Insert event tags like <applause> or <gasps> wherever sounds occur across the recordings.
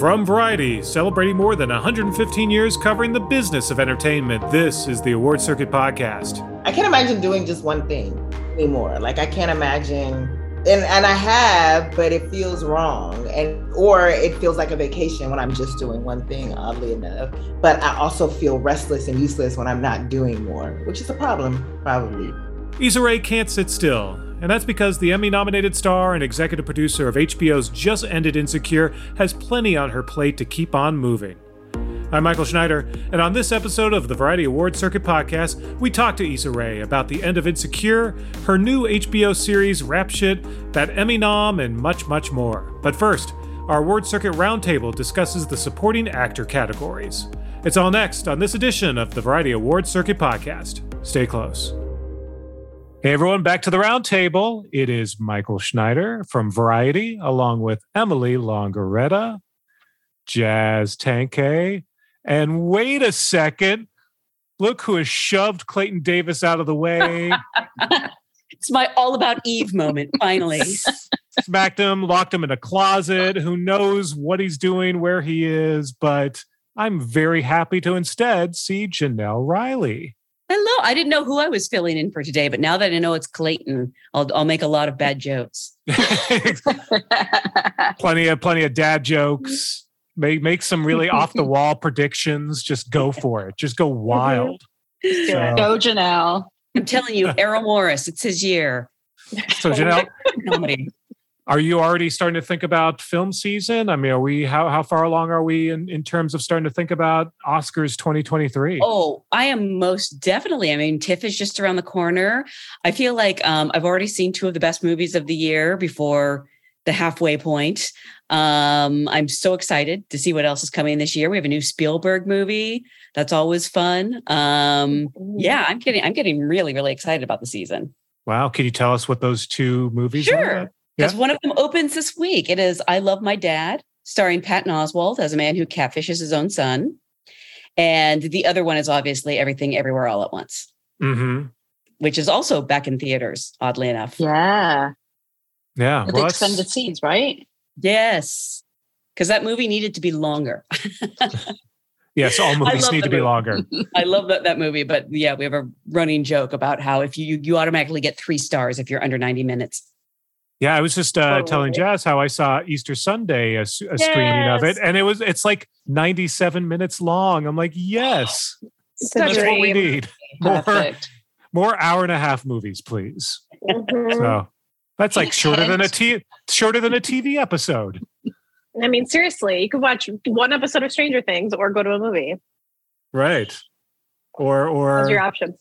From Variety, celebrating more than 115 years covering the business of entertainment, this is the Award Circuit Podcast. I can't imagine doing just one thing anymore. Like I can't imagine and and I have, but it feels wrong. And or it feels like a vacation when I'm just doing one thing, oddly enough. But I also feel restless and useless when I'm not doing more, which is a problem, probably. Issa Rae can't sit still and that's because the Emmy nominated star and executive producer of HBO's just ended Insecure has plenty on her plate to keep on moving. I'm Michael Schneider, and on this episode of the Variety Award Circuit podcast, we talk to Issa Rae about the end of Insecure, her new HBO series Rap Shit, that Emmy nom, and much, much more. But first, our Award Circuit Roundtable discusses the supporting actor categories. It's all next on this edition of the Variety Award Circuit podcast. Stay close. Hey everyone, back to the roundtable. It is Michael Schneider from Variety, along with Emily Longeretta, Jazz Tangcay, and wait a second, look who has shoved Clayton Davis out of the way. <laughs> it's my all about Eve moment, finally. <laughs> Smacked him, locked him in a closet. Who knows what he's doing, where he is, but I'm very happy to instead see Jenelle Riley. Hello. I didn't know who I was filling in for today, but now that I know it's Clayton, I'll I'll make a lot of bad jokes. <laughs> <laughs> plenty of plenty of dad jokes. Make make some really <laughs> off the wall predictions. Just go for it. Just go mm-hmm. wild. So, go Jenelle. I'm telling you, Errol Morris, it's his year. So Jenelle, are you already starting to think about film season? I mean, are we how how far along are we in, in terms of starting to think about Oscars 2023? Oh, I am most definitely. I mean, TIFF is just around the corner. I feel like um, I've already seen two of the best movies of the year before the halfway point. Um, I'm so excited to see what else is coming this year. We have a new Spielberg movie. That's always fun. Um, yeah, I'm getting I'm getting really really excited about the season. Wow, can you tell us what those two movies sure. are? Because yeah. one of them opens this week. It is I Love My Dad, starring Patton Oswalt as a man who catfishes his own son. And the other one is obviously Everything Everywhere All at Once, mm-hmm. which is also back in theaters, oddly enough. Yeah. Yeah. With well, extended scenes, right? Yes. Because that movie needed to be longer. <laughs> yes, all movies need to be longer. I love that, that movie. But yeah, we have a running joke about how if you you automatically get three stars if you're under 90 minutes. Yeah, I was just uh, totally. telling Jazz how I saw Easter Sunday a, a yes. screening of it, and it was it's like 97 minutes long. I'm like, yes, <gasps> that's what we need. More, more hour and a half movies, please. Mm-hmm. So that's like shorter than a t shorter than a TV episode. I mean, seriously, you could watch one episode of Stranger Things or go to a movie. Right. Or or Those your options.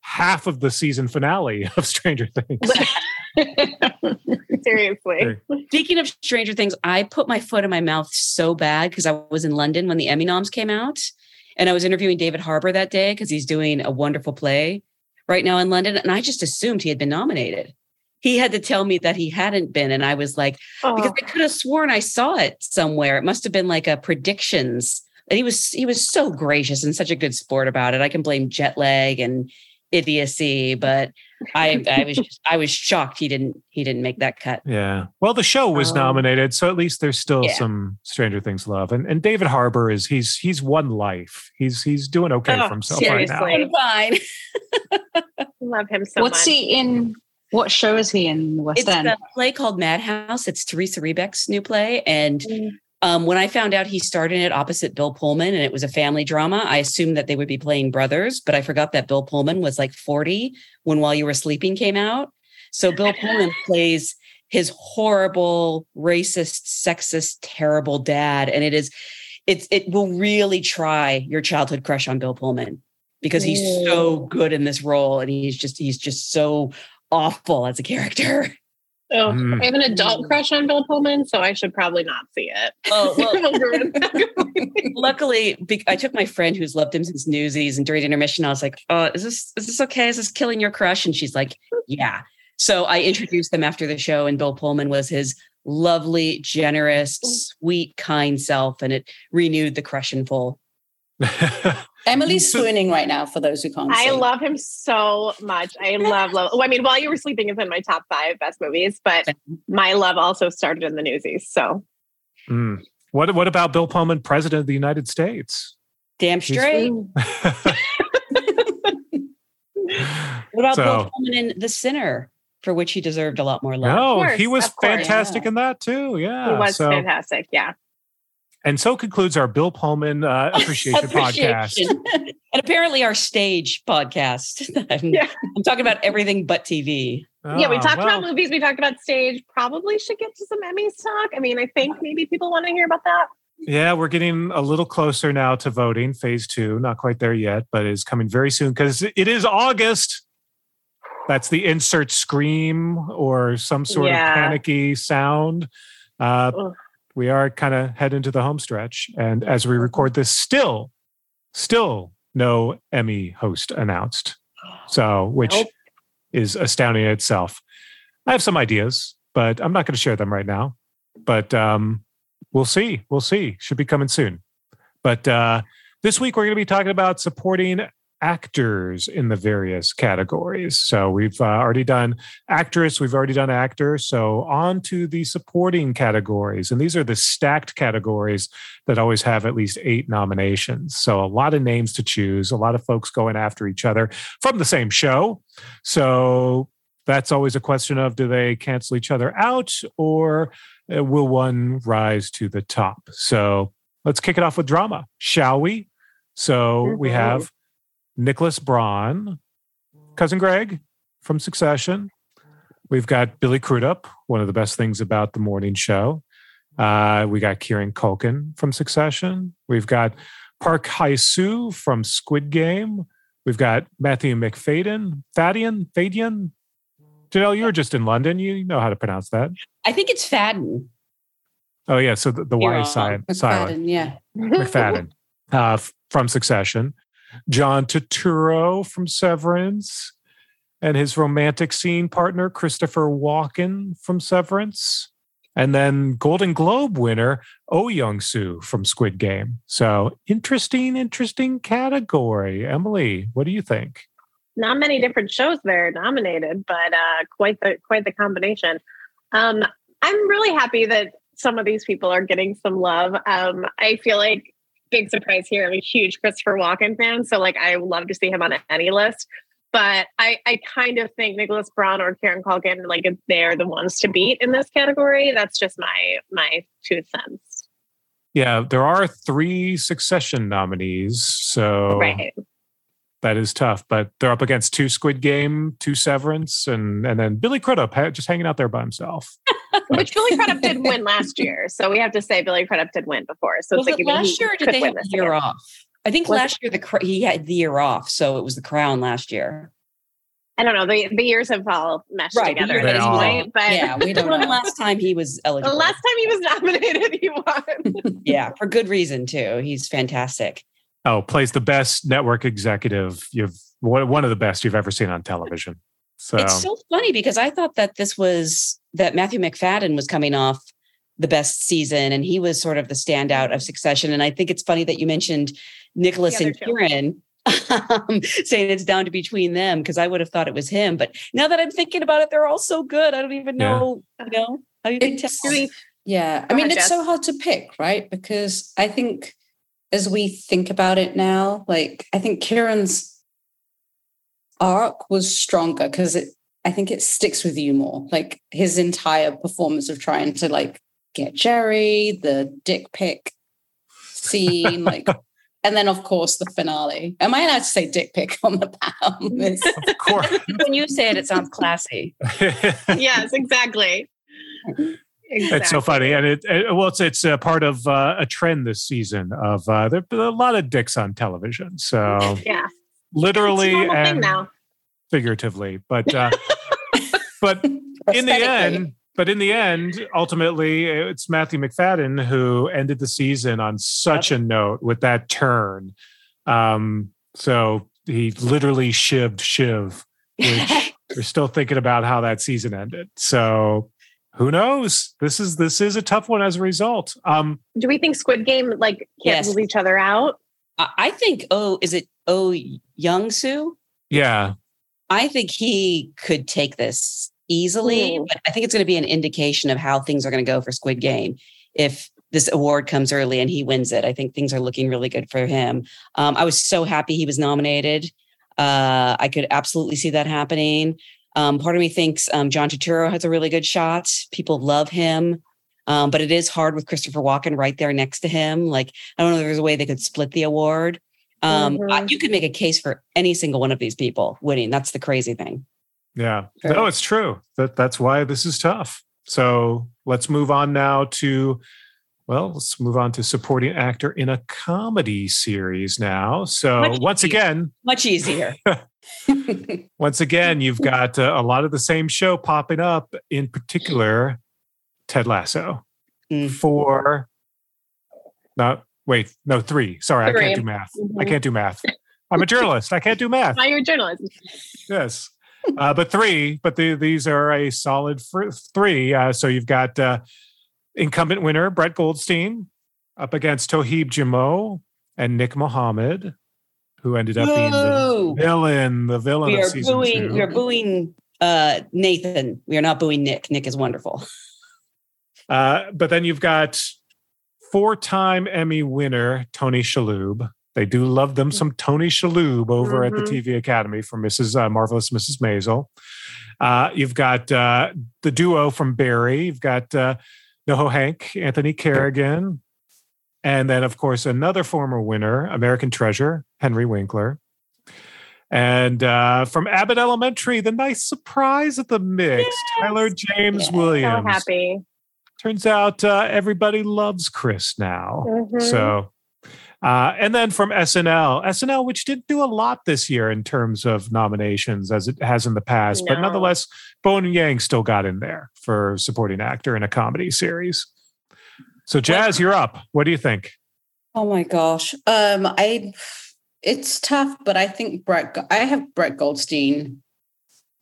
Half of the season finale of Stranger Things. <laughs> <laughs> Seriously. Speaking of Stranger Things, I put my foot in my mouth so bad because I was in London when the Emmy noms came out. And I was interviewing David Harbour that day because he's doing a wonderful play right now in London. And I just assumed he had been nominated. He had to tell me that he hadn't been. And I was like, oh. because I could have sworn I saw it somewhere. It must have been like a predictions. And he was he was so gracious and such a good sport about it. I can blame jet lag and idiocy, but I I was just, I was shocked he didn't he didn't make that cut. Yeah. Well, the show was um, nominated, so at least there's still yeah. some Stranger Things love. And and David Harbour is he's he's one life. He's he's doing okay oh, for himself seriously. right now. Fine. <laughs> love him so What's much. he in? What show is he in West it's End? It's a play called Madhouse. It's Teresa Rebeck's new play, and mm. Um, when I found out he starred in it opposite Bill Pullman and it was a family drama, I assumed that they would be playing brothers, but I forgot that Bill Pullman was like 40 when While You Were Sleeping came out. So Bill <laughs> Pullman plays his horrible, racist, sexist, terrible dad. And it is, it's, it will really try your childhood crush on Bill Pullman because he's so good in this role and he's just, he's just so awful as a character. <laughs> Oh, mm. I have an adult crush on Bill Pullman, so I should probably not see it. Oh, well, <laughs> <laughs> luckily, I took my friend who's loved him since Newsies, and during intermission, I was like, "Oh, is this is this okay? Is this killing your crush?" And she's like, "Yeah." So I introduced them after the show, and Bill Pullman was his lovely, generous, sweet, kind self, and it renewed the crush in full. <laughs> Emily's swooning right now for those who can't I see. love him so much. I love love. Well, I mean, while you were sleeping is in my top five best movies, but my love also started in the Newsies. So mm. What what about Bill Pullman, President of the United States? Damn straight. <laughs> what about So- Bill Pullman in The Sinner, for which he deserved a lot more love? no, course, he was course. fantastic Yeah. in that too. Yeah. He was so, fantastic. Yeah. And so concludes our Bill Pullman uh, <laughs> appreciation, podcast. And apparently our stage podcast. <laughs> I'm, Yeah. I'm talking about everything but TV. yeah, we Oh, talked well, about movies. We talked about stage. Probably should get to some Emmys talk. I mean, I think maybe people want to hear about that. Yeah, we're getting a little closer now to voting. Phase two, not quite there yet, but is coming very soon because it is August. That's the insert scream or some sort Yeah. of panicky sound. Uh, Ugh. We are kind of head into the home stretch. And as we record this, still, still no Emmy host announced. So, which Nope. is astounding in itself. I have some ideas, but I'm not going to share them right now. But um, we'll see. We'll see. Should be coming soon. But uh, this week we're going to be talking about supporting actors in the various categories. So we've uh, already done actress, we've already done actor. So on to the supporting categories. And these are the stacked categories that always have at least eight nominations. So a lot of names to choose, a lot of folks going after each other from the same show. So that's always a question of do they cancel each other out or uh, will one rise to the top? So let's kick it off with drama, shall we? So we Mhm. have Nicholas Braun, cousin Greg from Succession. We've got Billy Crudup, one of the best things about the morning show. Uh, we got Kieran Culkin from Succession. We've got Park Hae-soo from Squid Game. We've got Matthew McFadden, Fadian, Fadian. Jenelle, you were just in London. You know how to pronounce that. I think it's Fadden. Oh yeah, so the, the Y is silent. silent. McFadden, yeah. McFadden uh, from Succession, John Turturro from Severance, and his romantic scene partner Christopher Walken from Severance, and then Golden Globe winner Oh Young Soo from Squid Game. So interesting, interesting category. Emily, what do you think? Not many different shows there nominated, but uh, quite the quite the combination. Um, I'm really happy that some of these people are getting some love. Um, I feel like big surprise here. I'm a huge Christopher Walken fan, so like I love to see him on any list. But I, I kind of think Nicholas Braun or Kieran Culkin, like they're the ones to beat in this category. That's just my my two cents. Yeah, there are three Succession nominees, so Right. that is tough. But they're up against two Squid Game, two Severance, and and then Billy Crudup just hanging out there by himself. <laughs> <laughs> Which Billy Crudup did win <laughs> last year. So we have to say Billy Crudup did win before. So Was it's like it even last year or did they win have the year again. off? I think Was it- last year the cr- he had the year off, so it was the crown last year. I don't know. The the years have all meshed Right, together at this point. But Yeah, we don't <laughs> When the last time he was the last time he was nominated, he won. yeah, for good reason too. He's fantastic. Oh, plays the best network executive you've one one of the best you've ever seen on television. So It's so funny because I thought that this was that Matthew McFadden was coming off the best season and he was sort of the standout of Succession. And I think it's funny that you mentioned Nicholas and. Kieran. um, <laughs> saying it's down to between them because I would have thought it was him. But now that I'm thinking about it, they're all so good. I don't even Yeah. know, you know, how you can tell. It's, Do yeah, I mean, ahead, it's Jess. so hard to pick, right? Because I think as we think about it now, like, I think Kieran's arc was stronger because it, I think it sticks with you more. Like his entire performance of trying to like get Jerry, the dick pic scene, <laughs> like, and then of course the finale. Am I allowed to say dick pic on the palm? <laughs> Of course. when you say it, it sounds classy. <laughs> yes, exactly. exactly. It's so funny, and it, it well, it's it's a part of uh, a trend this season of uh, there've been a lot of dicks on television, so Yeah. literally it's a normal thing and now. figuratively. But uh, but <laughs> in the end, but in the end, ultimately, it's Matthew McFadden who ended the season on such a note with that turn. Um, so he literally shivved Shiv, which <laughs> we're still thinking about how that season ended. So who knows? This is this is a tough one as a result. Um, Do we think Squid Game like Yes. cancels each other out? I I think, oh, is it Oh Young Soo? yeah, I think he could take this easily, Mm. but I think it's going to be an indication of how things are going to go for Squid Game. If this award comes early and he wins it. I think things are looking really good for him. Um, I was so happy he was nominated. Uh, I could absolutely see that happening. Um, part of me thinks um, John Turturro has a really good shot. People love him. Um, but it is hard with Christopher Walken right there next to him. Like, I don't know if there's a way they could split the award. Um, mm-hmm. I, you could make a case for any single one of these people winning. That's the crazy thing. Yeah. Sure. No, it's true. That that's why this is tough. So let's move on now to well, let's move on to supporting actor in a comedy series now. So much once easier. again, much easier. <laughs> <laughs> once again, you've <laughs> got uh, a lot of the same show popping up. In particular, Ted Lasso. Mm. For not wait, no three. Sorry, three. I can't do math. Mm-hmm. I can't do math. I'm a journalist. I can't do math. Why you're a journalist? Yes. Uh, but three, but the, these are a solid three. Uh, so you've got uh, incumbent winner Brett Goldstein up against Toheeb Jimoh and Nick Mohammed, who ended up being the villain. The villain. We are booing. Two. We are booing uh, Nathan. We are not booing Nick. Nick is wonderful. <laughs> Uh, but then you've got four-time Emmy winner Tony Shalhoub. They do love them some Tony Shalhoub over mm-hmm. at the mm-hmm. TV Academy for Mrs. Uh, Marvelous Mrs. Maisel. Uh, you've got uh, the duo from Barry. You've got uh, Noho Hank, Anthony Carrigan, and then, of course, another former winner, American Treasure, Henry Winkler. And uh, from Abbott Elementary, the nice surprise at the mix, yes. Tyler James yes. Williams. So happy. Turns out uh, everybody loves Chris now. Mm-hmm. So uh, and then from SNL, SNL, which didn't do a lot this year in terms of nominations as it has in the past, no. but nonetheless, Bowen Yang still got in there for supporting actor in a comedy series. So, Jazz, you're up. What do you think? Oh my gosh, um, I it's tough, but I think Brett. I have Brett Goldstein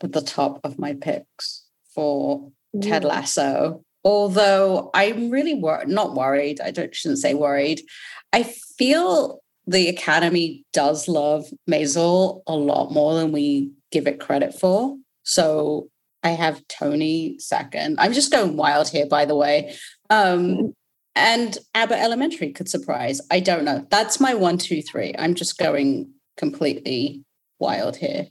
at the top of my picks for mm. Ted Lasso. Although I'm really wor- not worried. I don't shouldn't say worried. I feel the Academy does love Maisel a lot more than we give it credit for. So I have Tony second. I'm just going wild here, by the way. Um, and Abbott Elementary could surprise. I don't know. That's my one, two, three. I'm just going completely wild here.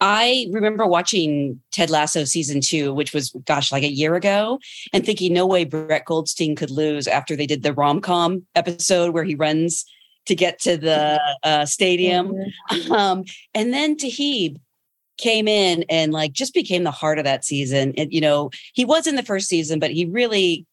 I remember watching Ted Lasso season two, which was, gosh, like a year ago, and thinking, no way Brett Goldstein could lose after they did the rom com episode where he runs to get to the uh, stadium. Mm-hmm. Um, and then Toheeb came in and like just became the heart of that season. And, you know, he was in the first season, but he really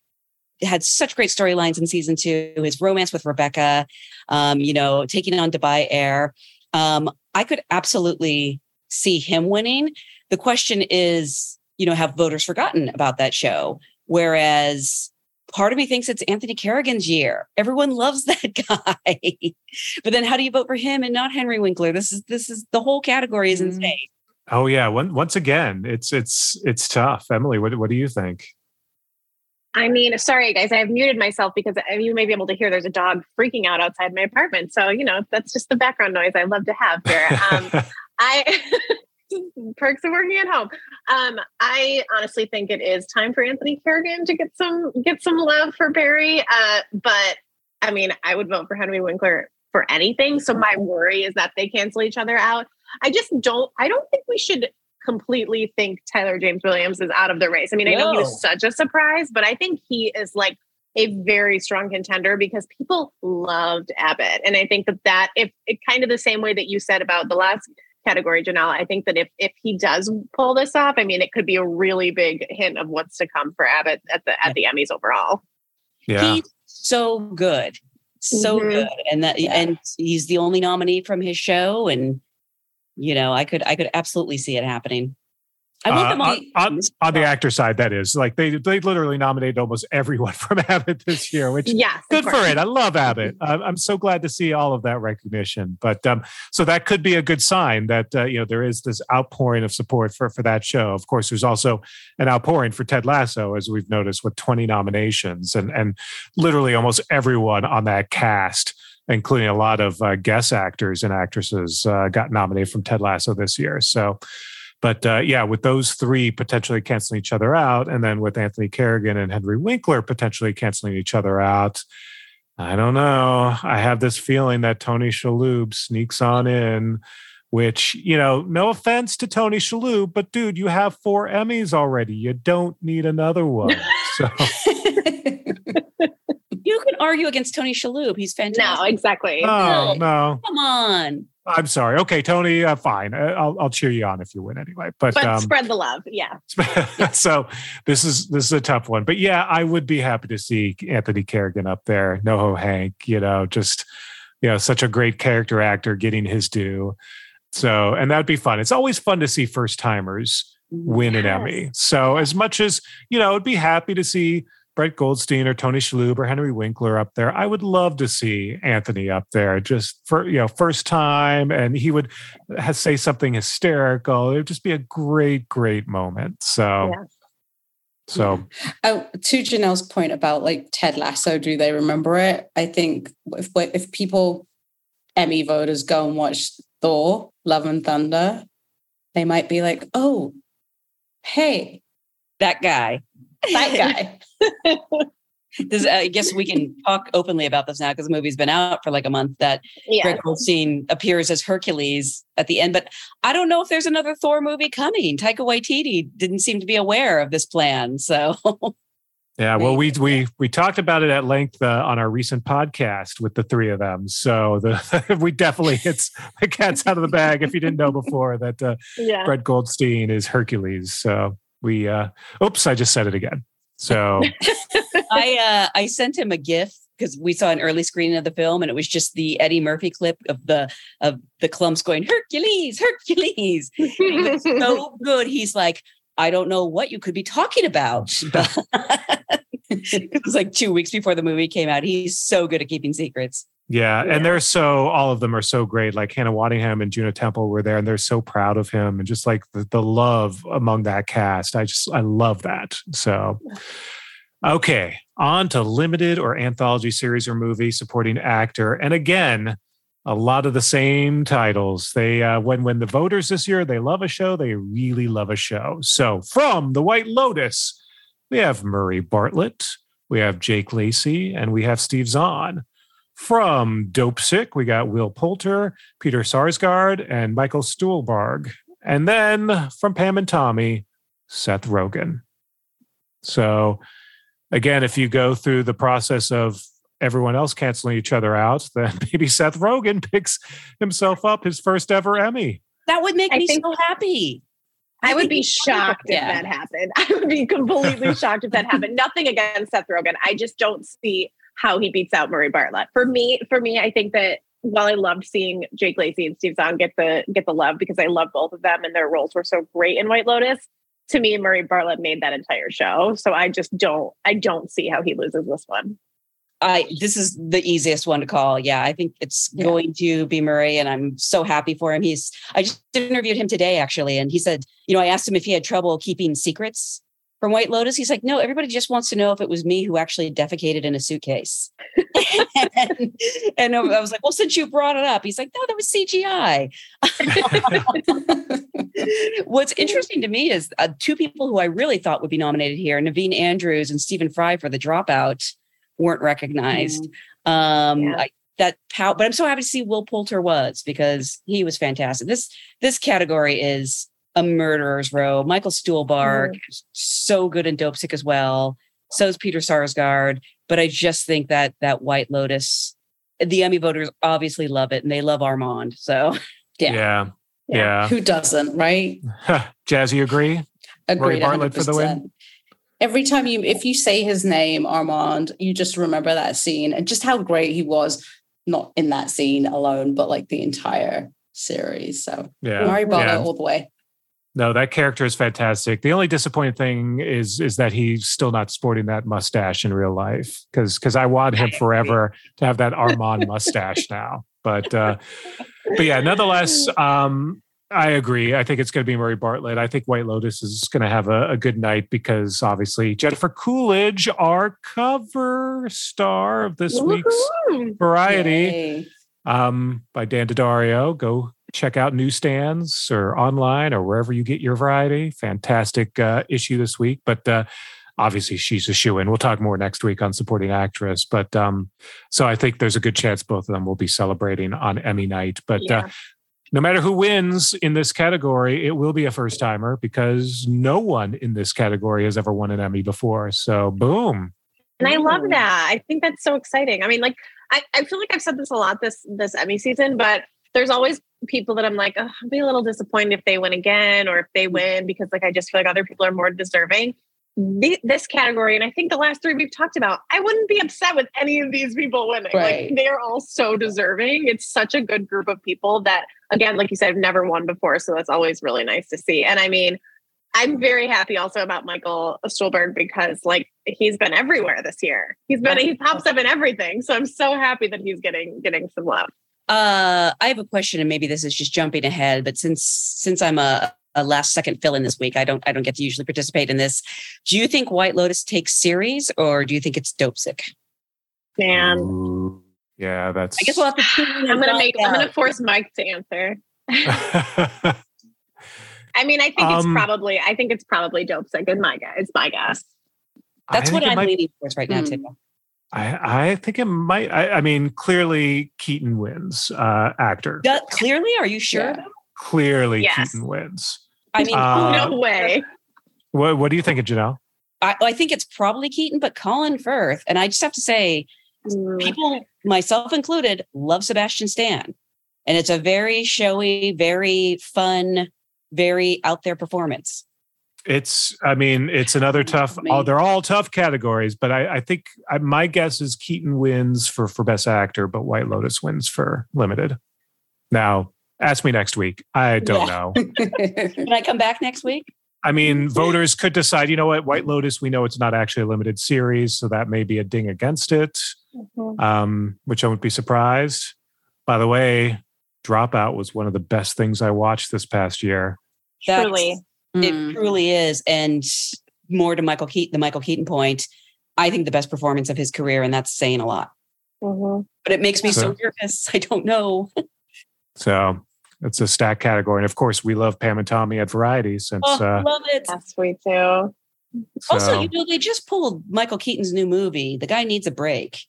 had such great storylines in season two. His romance with Rebecca, um, you know, taking on Dubai Air. Um, I could absolutely see him winning. The question is, you know, have voters forgotten about that show? Whereas part of me thinks it's Anthony Carrigan's year. Everyone <laughs> loves that guy. but then how do you vote for him and not Henry Winkler? This is this is the whole category is mm. insane. Oh yeah, once again, it's it's it's tough. Emily, what what do you think? I mean, sorry guys, I have muted myself because you may be able to hear there's a dog freaking out outside my apartment. So you know that's just the background noise I love to have here. <laughs> Um, I <laughs> perks of working at home. Um, I honestly think it is time for Anthony Carrigan to get some get some love for Barry. Uh, but I mean, I would vote for Henry Winkler for anything. So my worry is that they cancel each other out. I just don't. I don't think we should completely think Tyler James Williams is out of the race. I mean, I know he was such a surprise, but I think he is like a very strong contender because people loved Abbott. And I think that that if it kind of the same way that you said about the last category, Jenelle. I think that if if he does pull this off, I mean, it could be a really big hint of what's to come for Abbott at the at the Emmys overall. Yeah, he's so good, so mm-hmm. good, and that yeah. and he's the only nominee from his show, and you know, I could I could absolutely see it happening. I want them uh, on, on, the actor side. That is like they they literally nominated almost everyone <laughs> from Abbott this year, which yeah, good for it. I love <laughs> Abbott. I'm so glad to see all of that recognition. But um, so that could be a good sign that uh, you know there is this outpouring of support for for that show. Of course, there's also an outpouring for Ted Lasso, as we've noticed with 20 nominations, and and literally almost everyone on that cast including a lot of uh, guest actors and actresses, uh, got nominated from Ted Lasso this year. So But uh, yeah, with those three potentially canceling each other out, and then with Anthony Carrigan and Henry Winkler potentially canceling each other out, I don't know. I have this feeling that Tony Shalhoub sneaks on in, which, you know, no offense to Tony Shalhoub, but dude, you have four Emmys already. You don't need another one. <laughs> So you can argue against Tony Shalhoub. He's fantastic. No, exactly. no, no. Come on. I'm sorry. Okay, Tony, uh, fine. Uh, I'll I'll cheer you on if you win anyway. But, But um, spread the love. Yeah. <laughs> so this is this is a tough one. But yeah, I would be happy to see Anthony Carrigan up there. NoHo Hank, you know, just you know, such a great character actor getting his due. So and that'd be fun. It's always fun to see first timers win an Emmy. So as much as you know, I'd be happy to see Brett Goldstein or Tony Shalhoub or Henry Winkler up there. I would love to see Anthony up there just for you know first time, and he would say something hysterical. It would just be a great, great moment. So, Yeah. so Oh, to Jenelle's point about like Ted Lasso, do they remember it? I think if if people Emmy voters go and watch Thor: Love and Thunder, they might be like, "Oh, hey, That guy. That <laughs> guy." This, I guess we can talk openly about this now because the movie's been out for like a month. That Yeah. Greg Goldstein appears as Hercules at the end, but I don't know if there's another Thor movie coming. Taika Waititi didn't seem to be aware of this plan, so <laughs> yeah. Well, we we we talked about it at length uh, on our recent podcast with the three of them. So the <laughs> we definitely it's the cat's out of the bag. If you didn't know before that uh, yeah. Brett Goldstein is Hercules. So we uh, oops, I just said it again. So <laughs> I uh, I sent him a GIF because we saw an early screening of the film, and it was just the Eddie Murphy clip of the of the Klumps going Hercules, Hercules. It was <laughs> so good. He's like, I don't know what you could be talking about. <laughs> it was like two weeks before the movie came out. He's so good at keeping secrets. Yeah, Yeah. and they're so all of them are so great. Like Hannah Waddingham and Juno Temple were there, and they're so proud of him, and just like the, the love among that cast. I just I love that. So, okay, on to limited or anthology series or movie supporting actor, and again, a lot of the same titles. They uh, when when the voters this year they love a show, they really love a show. So from the White Lotus, we have Murray Bartlett, we have Jake Lacy, and we have Steve Zahn. From Dopesick, we got Will Poulter, Peter Sarsgaard, and Michael Stuhlbarg. And then from Pam and Tommy, Seth Rogen. So, again, if you go through the process of everyone else canceling each other out, then <laughs> maybe Seth Rogen picks himself up his first ever Emmy. That would make I me think- so happy. I would be shocked if Yeah. that happened. <laughs> I would be completely shocked if that happened. <laughs> Nothing against Seth Rogen. I just don't see how he beats out Murray Bartlett. For me, for me, I think that while I loved seeing Jake Lacy and Steve Zahn get the get the love because I love both of them and their roles were so great in White Lotus. To me, Murray Bartlett made that entire show. So I just don't I don't see how he loses this one. I this is the easiest one to call. Yeah, I think it's Yeah. going to be Murray, and I'm so happy for him. He's I just interviewed him today actually, and he said, you know, I asked him if he had trouble keeping secrets from White Lotus. He's like, no, everybody just wants to know if it was me who actually defecated in a suitcase. and, <laughs> and I was like, well, since you brought it up, he's like, no, that was CGI. <laughs> What's interesting to me is uh, two people who I really thought would be nominated here, Naveen Andrews and Stephen Fry for The Dropout, weren't recognized. Um, Yeah. I, that pow- but I'm so happy to see Will Poulter was because he was fantastic. This this category is a murderer's row. Michael Stuhlbarg is so good in Dopesick as well. So is Peter Sarsgaard. But I just think that that White Lotus, the Emmy voters obviously love it and they love Armand. So <laughs> Yeah. Yeah. Yeah. Who doesn't, right? <laughs> Jazz, you agree? Agreed. Bartlett for the win? 100%. Every time you, if you say his name, Armand, you just remember that scene and just how great he was, not in that scene alone, but like the entire series. So Yeah. Bartlett Yeah. all the way. No, that character is fantastic. The only disappointing thing is is that he's still not sporting that mustache in real life. Because because I want him forever to have that Armand mustache now. But uh, but yeah, nonetheless, um, I agree. I think it's going to be Murray Bartlett. I think White Lotus is going to have a, a good night because obviously Jennifer Coolidge, our cover star of this week's Variety, um, by Dan D'Addario. Go check out newsstands or online or wherever you get your variety. Fantastic uh, issue this week, but uh, obviously she's a shoe in. We'll talk more next week on supporting actress, but um, so I think there's a good chance both of them will be celebrating on Emmy night. But uh, Yeah. uh, no matter who wins in this category, it will be a first timer because no one in this category has ever won an Emmy before. So boom. And I love that. I think that's so exciting. I mean, like, I, I feel like I've said this a lot this this Emmy season, but there's always people that I'm like, oh, I'll be a little disappointed if they win again or if they mm. win because like I just feel like other people are more deserving. The, this category, and I think the last three we've talked about, I wouldn't be upset with any of these people winning. Right. Like they're all so deserving. It's such a good group of people that, again, like you said, I've never won before. So that's always really nice to see. And I mean, I'm very happy also about Michael Stuhlbarg because like he's been everywhere this year. He's been he pops up in everything. So I'm so happy that he's getting getting some love. Uh, I have a question, and maybe this is just jumping ahead, but since since I'm a, a last second fill in this week, I don't I don't get to usually participate in this. Do you think White Lotus takes series, or do you think it's Dopesick? Man, Ooh, yeah, that's. I guess we'll have to. <sighs> I'm gonna make I'm gonna force Mike to answer. <laughs> <laughs> I mean, I think it's Um, probably I think it's probably Dopesick in my guess. It's my guess. That's I what I'm might- leaning towards right now, too. I, I think it might. I, I mean, clearly Keaton wins. Uh, actor. Yeah, clearly, are you sure? Yeah. Clearly Yes. Keaton wins. I <laughs> mean, <laughs> Uh, no way. What What do you think, of Jenelle? I, I think it's probably Keaton, but Colin Firth, and I just have to say, Mm, people, myself included, love Sebastian Stan, and it's a very showy, very fun, very out there performance. It's. I mean, it's another tough. Me. Oh, they're all tough categories, but I, I think I, my guess is Keaton wins for for best actor, but White Lotus wins for limited. Now, ask me next week. I don't Yeah. know. <laughs> Can I come back next week? I mean, voters could decide. You know what? White Lotus. We know it's not actually a limited series, so that may be a ding against it. mhm. um, which I wouldn't be surprised. By the way, Dropout was one of the best things I watched this past year. That's- Truly. Mm. It truly is. And more to Michael Keaton, the Michael Keaton point, I think the best performance of his career, and that's saying a lot. Mhm. But it makes me so, So- nervous. <laughs> I don't know. So it's a stack category. And of course, we love Pam and Tommy at Variety since. Oh, uh, love it. Yes, we do. Also, you know, they just pulled Michael Keaton's new movie. The guy needs a break.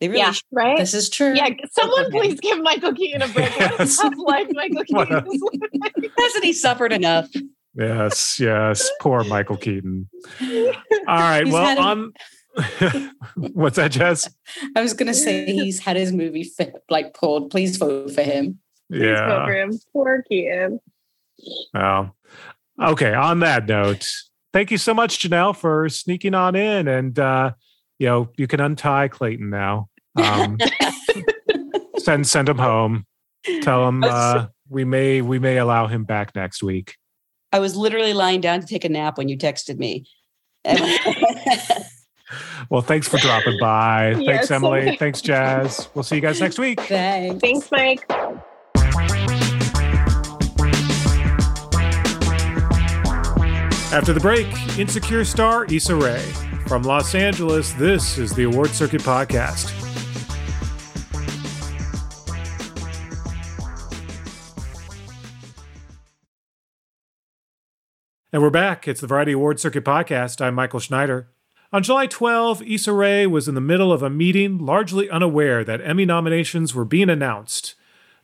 They really Yeah, should. right. This is true. Yeah, someone Okay. please give Michael Keaton a break. What Yes. life Michael <laughs> Keaton a- is living. Hasn't he suffered enough? yes, yes. Poor Michael Keaton. All <laughs> right. He's well, on. <laughs> What's that, Jess? I was gonna say he's had his movie fi- like pulled. Please vote for him. Please vote Yeah. for him. Poor Keaton. Well, okay. On that note, thank you so much, Jenelle, for sneaking on in. And, uh, you know, you can untie Clayton now. Um, <laughs> send send him home. Tell him uh, we may we may allow him back next week. I was literally lying down to take a nap when you texted me. <laughs> Well, thanks for dropping by. Yes. Thanks, Emily. <laughs> Thanks, Jazz. We'll see you guys next week. Thanks. Thanks, Mike. After the break, Insecure star Issa Rae. From Los Angeles, this is the Award Circuit Podcast. And we're back. It's the Variety Award Circuit Podcast. I'm Michael Schneider. On July 12, Issa Rae was in the middle of a meeting, largely unaware that Emmy nominations were being announced.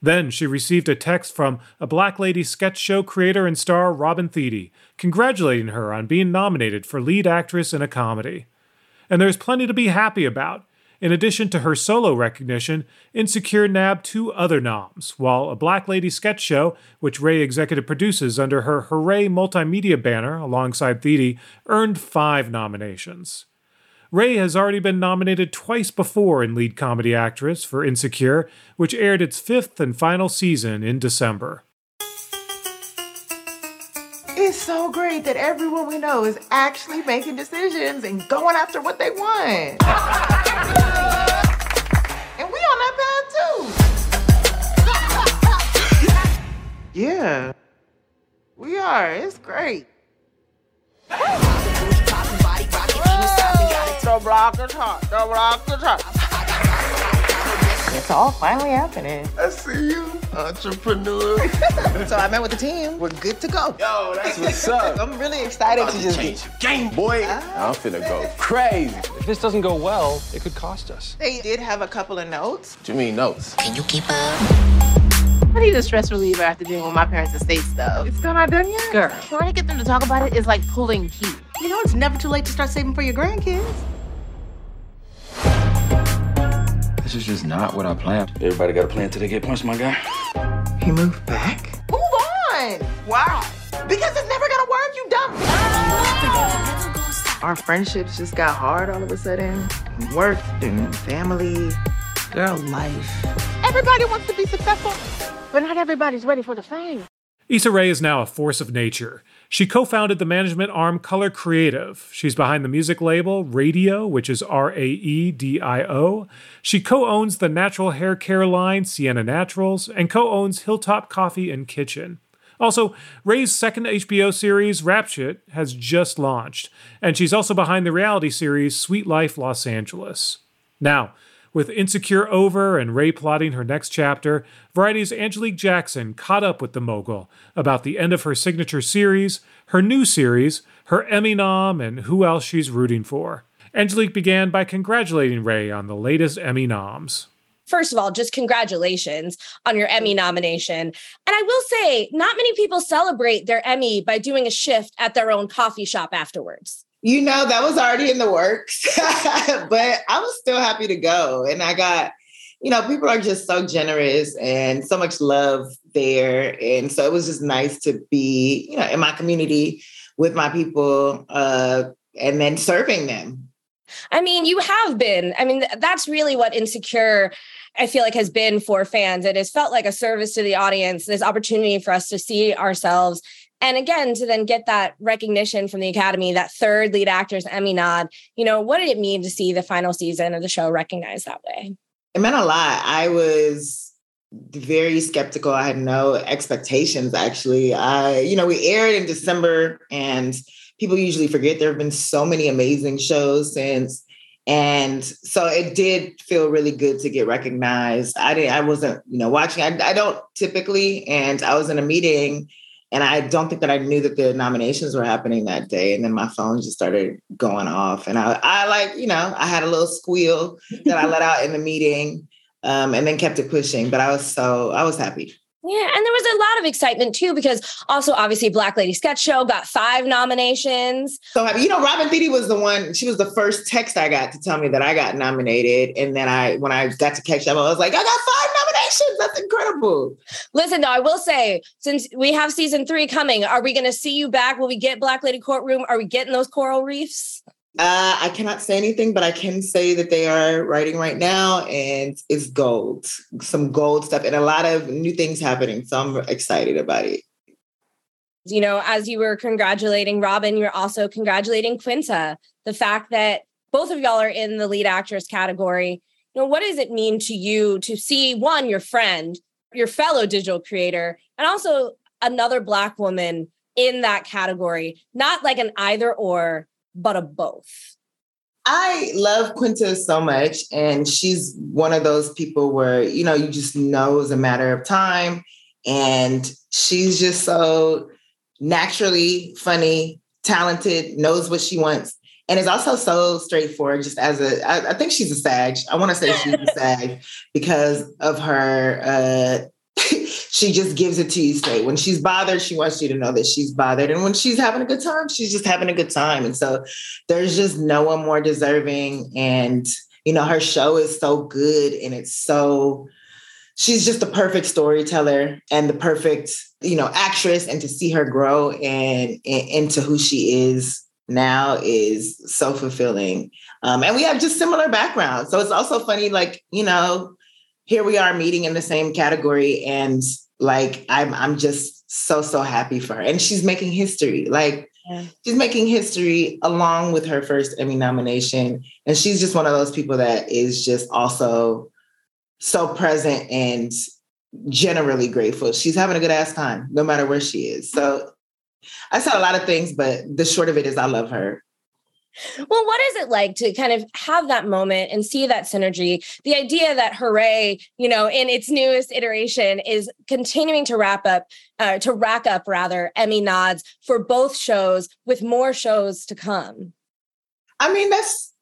Then she received a text from a Black Lady sketch show creator and star Robin Thede, congratulating her on being nominated for lead actress in a comedy. And there's plenty to be happy about. In addition to her solo recognition, Insecure nabbed two other noms, while a Black Lady sketch show, which Rae executive produces under her Hoorae Multimedia banner alongside Thede, earned five nominations. Rae has already been nominated twice before in Lead Comedy Actress for Insecure, which aired its fifth and final season in December. It's so great that everyone we know is actually making decisions and going after what they want. and we on that path too. <laughs> yeah. We are. It's great. The block is hot. The block is hot. It's all finally happening. I see you, entrepreneur. <laughs> so I met with the team. We're good to go. Yo, that's what's up. I'm really excited to just change the game, boy. Ah. I'm finna go crazy. If this doesn't go well, it could cost us. They did have a couple of notes. What you mean notes? Can you keep up? I need a stress reliever after dealing with my parents' estate stuff. It's still not done yet? Girl, trying to get them to talk about it is like pulling teeth. You know, it's never too late to start saving for your grandkids. This is just not what I planned. Everybody got a plan till they get punched, my guy. He moved back? Move on. Why? Because it's never gonna work, you dumb. Our friendships just got hard all of a sudden. Work and family. Girl, life. Everybody wants to be successful, but not everybody's ready for the fame. Issa Rae is now a force of nature. She co founded the management arm Color Creative. She's behind the music label Radio, which is R A E D I O. She co owns the natural hair care line Sienna Naturals and co owns Hilltop Coffee and Kitchen. Also, Rae's second HBO series, Rap Shit, has just launched, and she's also behind the reality series Sweet Life Los Angeles. Now, with Insecure over and Rae plotting her next chapter, Variety's Angelique Jackson caught up with the mogul about the end of her signature series, her new series, her Emmy nom, and who else she's rooting for. Angelique began by congratulating Rae on the latest Emmy noms. First of all, just congratulations on your Emmy nomination. And I will say, not many people celebrate their Emmy by doing a shift at their own coffee shop afterwards. You know, that was already in the works, <laughs> but I was still happy to go. And I got, you know, people are just so generous and so much love there. And so it was just nice to be, you know, in my community with my people uh, and then serving them. I mean, you have been. I mean, that's really what Insecure I feel like has been for fans. It has felt like a service to the audience, this opportunity for us to see ourselves. And again, to then get that recognition from the Academy, that third lead actor's Emmy nod, you know, what did it mean to see the final season of the show recognized that way? It meant a lot. I was very skeptical. I had no expectations, actually. I, you know, we aired in December and people usually forget there have been so many amazing shows since and so it did feel really good to get recognized i didn't i wasn't you know watching I, I don't typically and i was in a meeting and i don't think that i knew that the nominations were happening that day. And then my phone just started going off. And i, I like you know i had a little squeal that i let <laughs> out in the meeting um, and then kept it pushing. But i was so i was happy yeah, and there was a lot of excitement too because also obviously Black Lady Sketch Show got five nominations. So happy. You know, Robin Thede was the one. She was the first text I got to tell me that I got nominated, and then I, when I got to catch up, I was like, I got five nominations. That's incredible. Listen, though, I will say, since we have season three coming, are we going to see you back? Will we get Black Lady Courtroom? Are we getting those coral reefs? Uh, I cannot say anything, but I can say that they are writing right now and it's gold, some gold stuff and a lot of new things happening. So I'm excited about it. You know, as you were congratulating Robin, you're also congratulating Quinta. The fact that both of y'all are in the lead actress category. You know, what does it mean to you to see one, your friend, your fellow digital creator, and also another Black woman in that category? Not like an either or, but a both. I love Quinta so much. And she's one of those people where, you know, you just know it's a matter of time. And she's just so naturally funny, talented, knows what she wants. And is also so straightforward, just as a, I, I think she's a Sag. I want to say she's a <laughs> Sag because of her, uh, she just gives it to you straight. When she's bothered, she wants you to know that she's bothered. And when she's having a good time, she's just having a good time. And so there's just no one more deserving. And, you know, her show is so good and it's so, she's just the perfect storyteller and the perfect, you know, actress. And to see her grow and, and into who she is now is so fulfilling. Um, and we have just similar backgrounds. So it's also funny, like, you know, here we are meeting in the same category and like I'm I'm just so so happy for her. And she's making history like yeah. she's making history along with her first Emmy nomination. And she's just one of those people that is just also so present and generally grateful. She's having a good ass time no matter where she is. So I said a lot of things but the short of it is I love her Well, what is it like to kind of have that moment and see that synergy? The idea that Hoorae, you know, in its newest iteration is continuing to wrap up, uh, to rack up rather Emmy nods for both shows with more shows to come. I mean, that's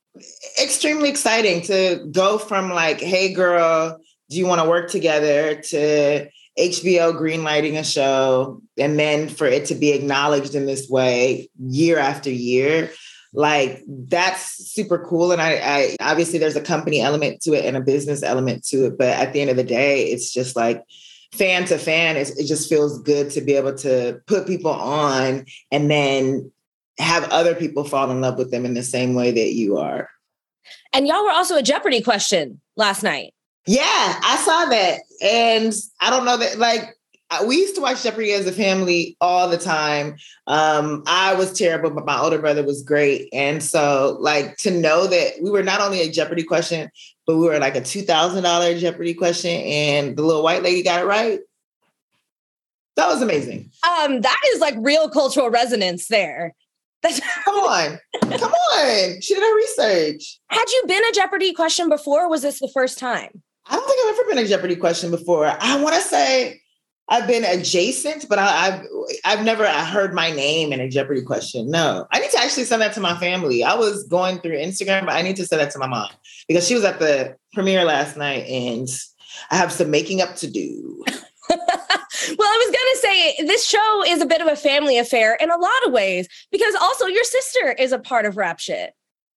extremely exciting to go from like, hey, girl, do you want to work together to HBO greenlighting a show and then for it to be acknowledged in this way year after year like that's super cool and I, I obviously there's a company element to it and a business element to it but at the end of the day it's just like fan to fan it just feels good to be able to put people on and then have other people fall in love with them in the same way that you are. And y'all were also a jeopardy question last night. Yeah i saw that and i don't know that like we used to watch Jeopardy as a family all the time. Um, I was terrible, but my older brother was great. And so, like, to know that we were not only a Jeopardy question, but we were like a $2,000 Jeopardy question, and the little white lady got it right. That was amazing. Um, that is like real cultural resonance there. That's- <laughs> Come on. Come on. She did her research. Had you been a Jeopardy question before? was this the first time? I don't think I've ever been a Jeopardy question before. I want to say I've been adjacent, but I, have I've never heard my name in a Jeopardy question. No, I need to actually send that to my family. I was going through Instagram, but I need to send that to my mom because she was at the premiere last night, and I have some making up to do. <laughs> well, I was going to say this show is a bit of a family affair in a lot of ways because also your sister is a part of Rap Shit.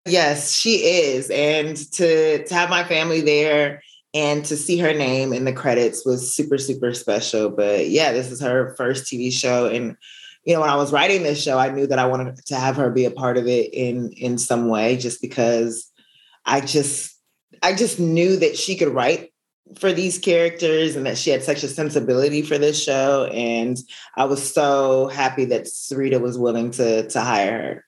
Yes, she is, and to to have my family there and to see her name in the credits was super super special. But yeah this is her first tv show. And you know when i was writing this show i knew that i wanted to have her be a part of it in in some way just because i just i just knew that she could write for these characters and that she had such a sensibility for this show. And i was so happy that Syreeta was willing to to hire her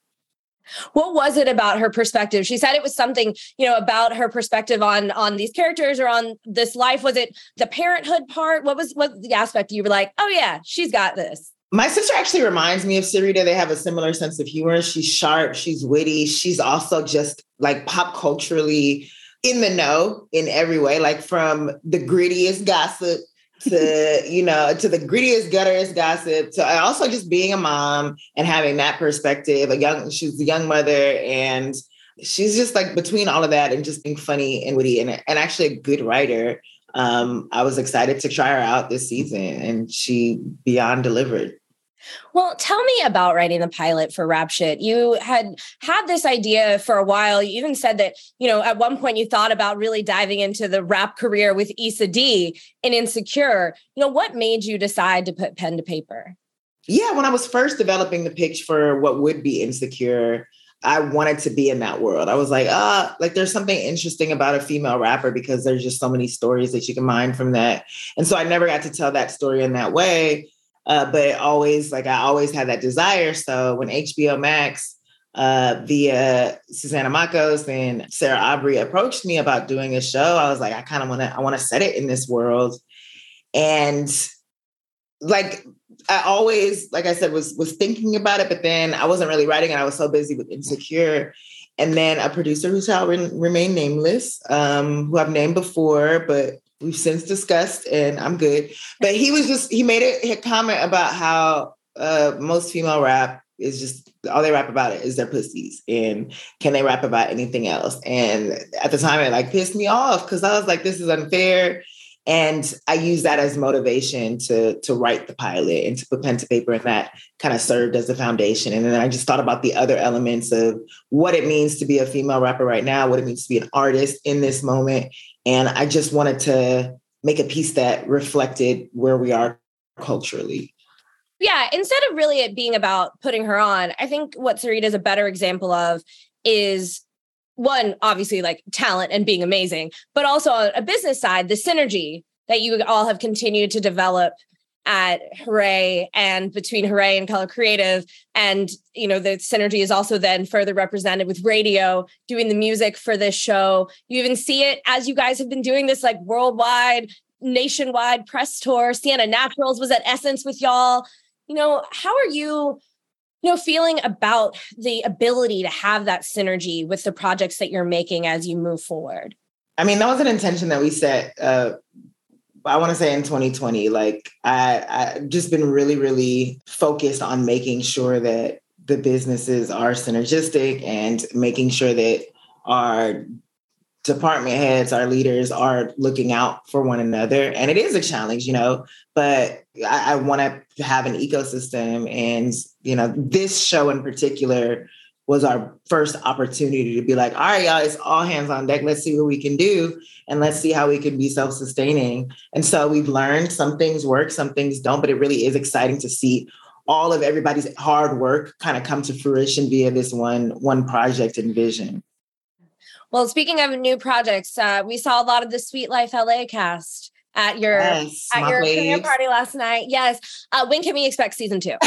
what was it about her perspective she said it was something you know about her perspective on on these characters or on this life was it the parenthood part what was what the aspect you were like oh yeah she's got this my sister actually reminds me of Syreeta. They have a similar sense of humor. She's sharp, she's witty. She's also just like pop culturally in the know in every way, like from the grittiest gossip to you know to the grittiest gutterest gossip to also just being a mom and having that perspective a young she's a young mother and she's just like between all of that and just being funny and witty and, and actually a good writer um, i was excited to try her out this season and she beyond delivered well, tell me about writing the pilot for Rap Shit. You had had this idea for a while. You even said that, you know, at one point you thought about really diving into the rap career with Issa Dee and Insecure. You know, what made you decide to put pen to paper? Yeah, when I was first developing the pitch for what would be Insecure, I wanted to be in that world. I was like, ah, like there's something interesting about a female rapper because there's just so many stories that you can mine from that. And so I never got to tell that story in that way. Uh, but always like I always had that desire. So when HBO Max uh, via Suzanna Makkos and Sarah Aubrey approached me about doing a show, I was like, I kind of want to I want to set it in this world. And like I always, like I said, was was thinking about it, but then I wasn't really writing, and I was so busy with Insecure. And then a producer who shall re- remain nameless, um, who I've named before, but we've since discussed and I'm good. But he was just, he made a, a comment about how uh, most female rap is just all they rap about it is their pussies and can they rap about anything else? And at the time it like pissed me off because i was like this is unfair. And i used that as motivation to to write the pilot and to put pen to paper and that kind of served as the foundation. And then i just thought about the other elements of what it means to be a female rapper right now what it means to be an artist in this moment and I just wanted to make a piece that reflected where we are culturally. Yeah, instead of really it being about putting her on, I think what Syreeta is a better example of is one, obviously like talent and being amazing, but also a business side, the synergy that you all have continued to develop at Hoorae and between Hoorae and Color Creative. And, you know, the synergy is also then further represented with Raedio, doing the music for this show. You even see it as you guys have been doing this like worldwide, nationwide press tour. Sienna Naturals was at Essence with y'all. You know, how are you you know, feeling about the ability to have that synergy with the projects that you're making as you move forward? I mean, that was an intention that we set. Uh, I want to say in 2020, like I, I just been really, really focused on making sure that the businesses are synergistic and making sure that our department heads, our leaders are looking out for one another. And it is a challenge, you know, but I, I want to have an ecosystem. And, you know, this show in particular was our first opportunity to be like, all right, y'all, it's all hands on deck. Let's see what we can do. And let's see how we can be self sustaining. And so we've learned some things work, some things don't, but it really is exciting to see all of everybody's hard work kind of come to fruition via this one one project and vision. Well, speaking of new projects, uh, we saw a lot of the Sweet Life LA cast at your Yes, at your premiere party last night. Yes. Uh, when can we expect season two? <laughs>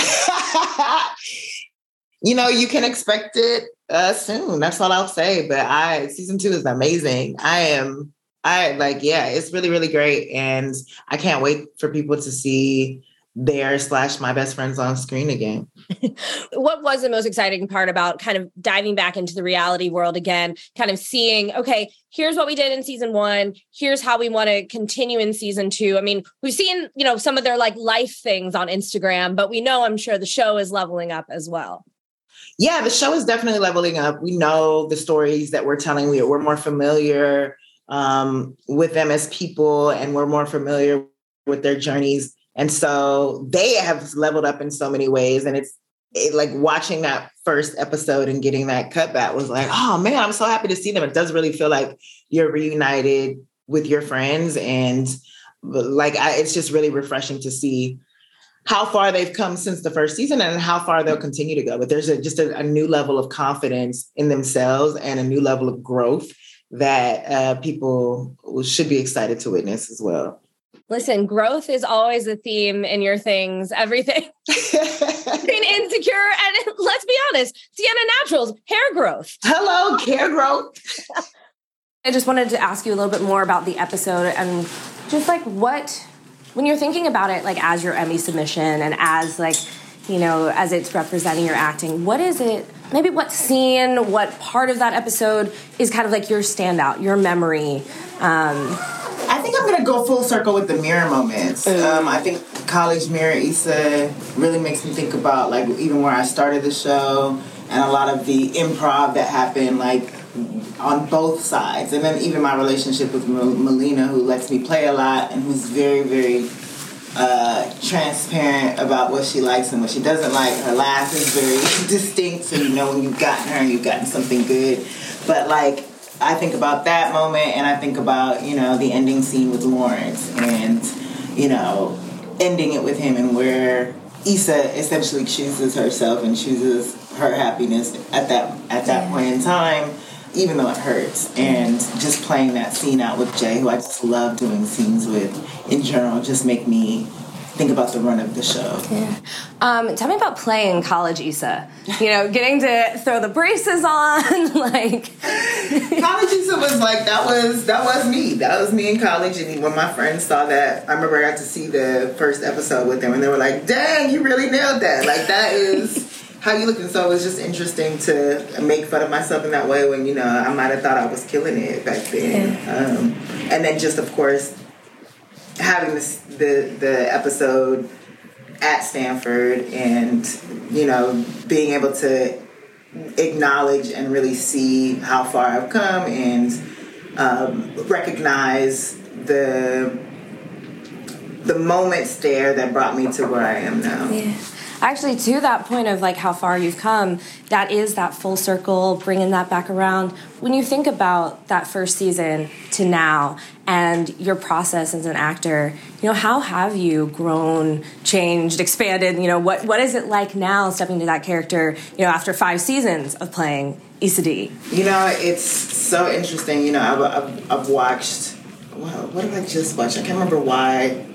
you know, you can expect it uh, soon. That's all I'll say. But I season two is amazing. I am I like, yeah, it's really, really great. And I can't wait for people to see their slash my best friends on screen again. <laughs> what was the most exciting part about kind of diving back into the reality world again kind of seeing okay here's what we did in season one here's how we want to continue in season two i mean we've seen you know some of their like life things on instagram but we know i'm sure the show is leveling up as well Yeah, the show is definitely leveling up. We know the stories that we're telling. We, we're more familiar um, with them as people, and we're more familiar with their journeys. And so they have leveled up in so many ways. And it's it, like watching that first episode and getting that cutback was like, oh man, I'm so happy to see them. It does really feel like you're reunited with your friends, and like I, it's just really refreshing to see how far they've come since the first season and how far they'll continue to go. But there's a, just a, a new level of confidence in themselves and a new level of growth that uh, people should be excited to witness as well. listen growth is always a theme in your things everything <laughs> being insecure and let's be honest sienna naturals hair growth hello hair growth <laughs> I just wanted to ask you a little bit more about the episode and just like what, when you're thinking about it, like as your Emmy submission and as like, you know, as it's representing your acting, what is it? Maybe what scene, what part of that episode is kind of like your standout, your memory? Um, I think I'm gonna go full circle with the mirror moments. Um, I think College Mirror Issa really makes me think about like even where I started the show and a lot of the improv that happened like on both sides, and then even my relationship with Melina, who lets me play a lot and who's very very uh, transparent about what she likes and what she doesn't like. Her laugh is very <laughs> distinct, so you know when you've gotten her, you've gotten something good. But like I think about that moment and I think about, you know, the ending scene with Lawrence and, you know, ending it with him and where Issa essentially chooses herself and chooses her happiness at that at that point in time, even though it hurts. And just playing that scene out with Jay, who I just love doing scenes with in general, just make me think about the run of the show. Yeah. Um, tell me about playing college Issa. You know, getting to throw the braces on, <laughs> like college Issa was like that was that was me. That was me in college. And when my friends saw that, I remember I got to see the first episode with them, and they were like, "Dang, you really nailed that! Like that is." How you looking? so it was just interesting to make fun of myself in that way when you know I might have thought I was killing it back then, um, and then just of course having this the the episode at Stanford and you know being able to acknowledge and really see how far I've come and um, recognize the the moments there that brought me to where I am now. Yeah. Actually, to that point of like how far you've come, that is that full circle, bringing that back around. When you think about that first season to now and your process as an actor, you know, how have you grown, changed, expanded? You know, what what is it like now stepping into that character? You know, after five seasons of playing Issa Dee? You know, it's so interesting. You know, I've, I've, I've watched. Well, what did I just watch? I can't remember why.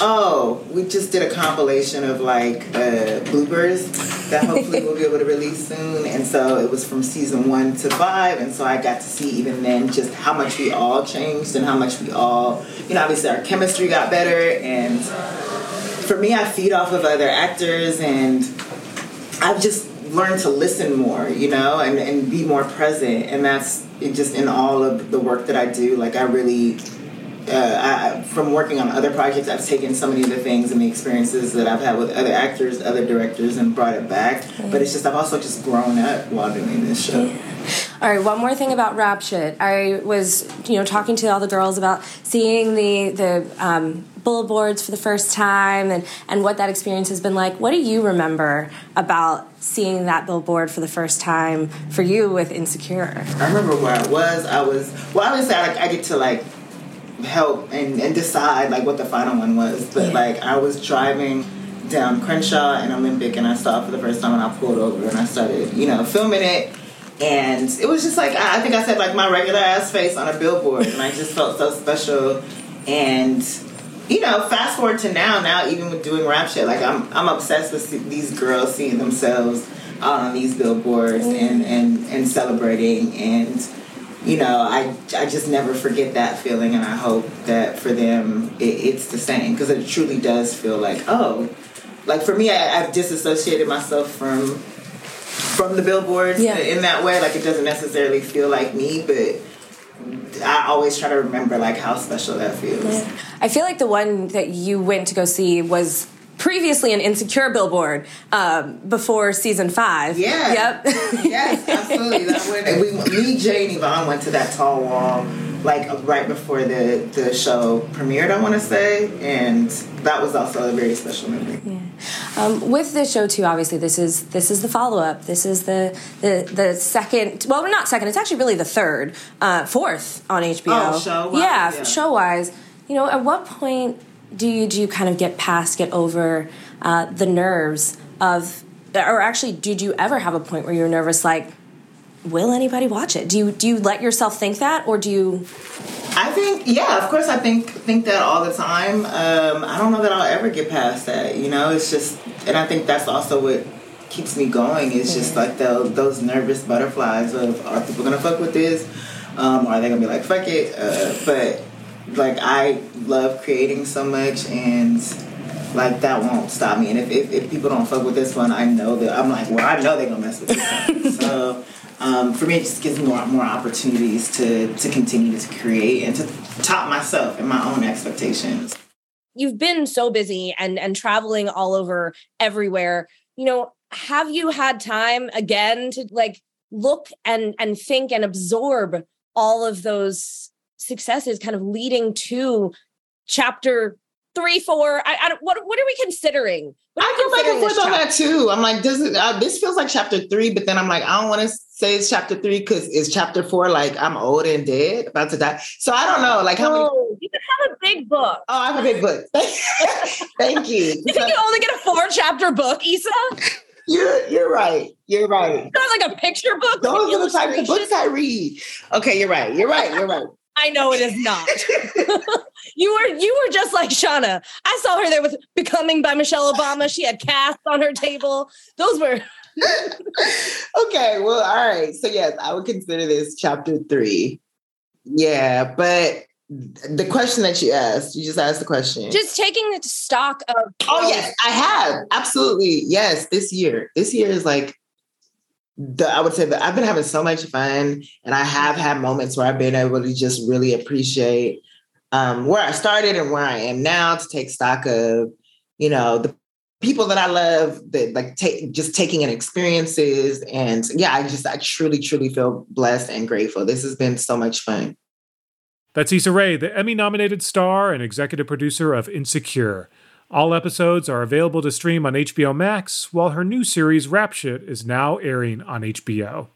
Oh, we just did a compilation of like uh, bloopers that hopefully we'll be able to release soon. And so it was from season one to five. And so I got to see even then just how much we all changed and how much we all, you know, obviously our chemistry got better. And for me, I feed off of other actors and I've just learned to listen more, you know, and, and be more present. And that's just in all of the work that I do. Like, I really, uh, I, from working on other projects, I've taken so many of the things and the experiences that I've had with other actors, other directors, and brought it back. But it's just, I've also just grown up while doing this show. Yeah. All right, one more thing about rap shit. I was, you know, talking to all the girls about seeing the the um, billboards for the first time and and what that experience has been like. What do you remember about seeing that billboard for the first time for you with Insecure? I remember where I was. I was well. Obviously, I, like, I get to like help and, and decide like what the final one was, but yeah. like I was driving down Crenshaw and Olympic, and I saw it for the first time, and I pulled over and I started, you know, filming it and it was just like I think I said like my regular ass face on a billboard, and I just felt so special. And you know, fast forward to now, now even with doing rap shit, like I'm I'm obsessed with these girls seeing themselves out on these billboards mm. and and and celebrating and. You know, I, I just never forget that feeling, and I hope that for them it, it's the same because it truly does feel like, oh, like for me, I, I've disassociated myself from from the billboards yeah. in that way. Like it doesn't necessarily feel like me, but I always try to remember like how special that feels. Yeah. I feel like the one that you went to go see was previously an insecure billboard um, before season five. Yeah. Yep. <laughs> yes, absolutely. That went. We, me, Jay, and Yvonne went to that tall wall like right before the the show premiered. I want to say, and that was also a very special memory. Yeah. Um, with this show too, obviously this is this is the follow up. This is the the the second. Well, not second. It's actually really the third, uh, fourth on HBO. Oh, show yeah, yeah. show wise. You know, at what point do you do you kind of get past, get over uh, the nerves of, or actually, did you ever have a point where you're nervous, like? will anybody watch it? Do you do you let yourself think that, or do you? I think yeah, of course I think think that all the time. Um, I don't know that I'll ever get past that. You know, it's just, and I think that's also what keeps me going. It's just like the, those nervous butterflies of are people gonna fuck with this? Um, are they gonna be like fuck it? Uh, but like I love creating so much and like that won't stop me. And if, if, if, people don't fuck with this one, I know that I'm like, well, I know they're gonna mess with this <laughs> so um, for me, it just gives me more, more opportunities to, to continue to create and to top myself and my own expectations. You've been so busy and, and traveling all over everywhere. You know, have you had time again to like look and, and think and absorb all of those successes kind of leading to chapter three, four. I, I what what are we considering? I go back and forth on that too. I'm like, does it? Uh, this feels like chapter three, but then I'm like, I don't want to say it's chapter three because it's chapter four. Like I'm old and dead, about to die. So I don't know. Like how many? You can have a big book. Oh, I have a big book. <laughs> Thank you. <laughs> You think you only get a four chapter book, Issa? You're you're right. You're right. It's like a picture book. Those are the types of books I read. Okay, you're right. You're right. You're right. I know it is not. <laughs> you were you were just like Shauna. I saw her there with Becoming by Michelle Obama. She had casts on her table. Those were <laughs> okay. Well, all right. So yes, I would consider this chapter three. Yeah, but the question that you asked, you just asked the question. Just taking the stock of. Oh yes, I have absolutely yes. This year, this year is like the, I would say that I've been having so much fun, and I have had moments where I've been able to just really appreciate um, where I started and where I am now. To take stock of, you know, the people that I love, that like take just taking in experiences, and yeah, I just I truly, truly feel blessed and grateful. This has been so much fun. That's Issa Rae, the Emmy-nominated star and executive producer of Insecure. All episodes are available to stream on HBO Max, while her new series Rap Shit is now airing on HBO.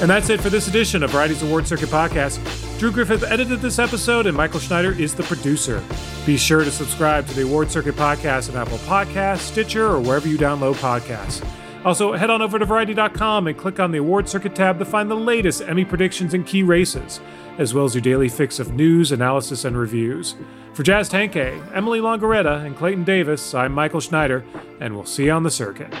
And that's it for this edition of Variety's Award Circuit Podcast. Drew Griffith edited this episode, and Michael Schneider is the producer. Be sure to subscribe to the Award Circuit Podcast on Apple Podcasts, Stitcher, or wherever you download podcasts. Also, head on over to Variety.com and click on the Award Circuit tab to find the latest Emmy predictions and key races as well as your daily fix of news, analysis, and reviews. For Jazz Tangcay, Emily Longeretta, and Clayton Davis, I'm Michael Schneider, and we'll see you on the circuit.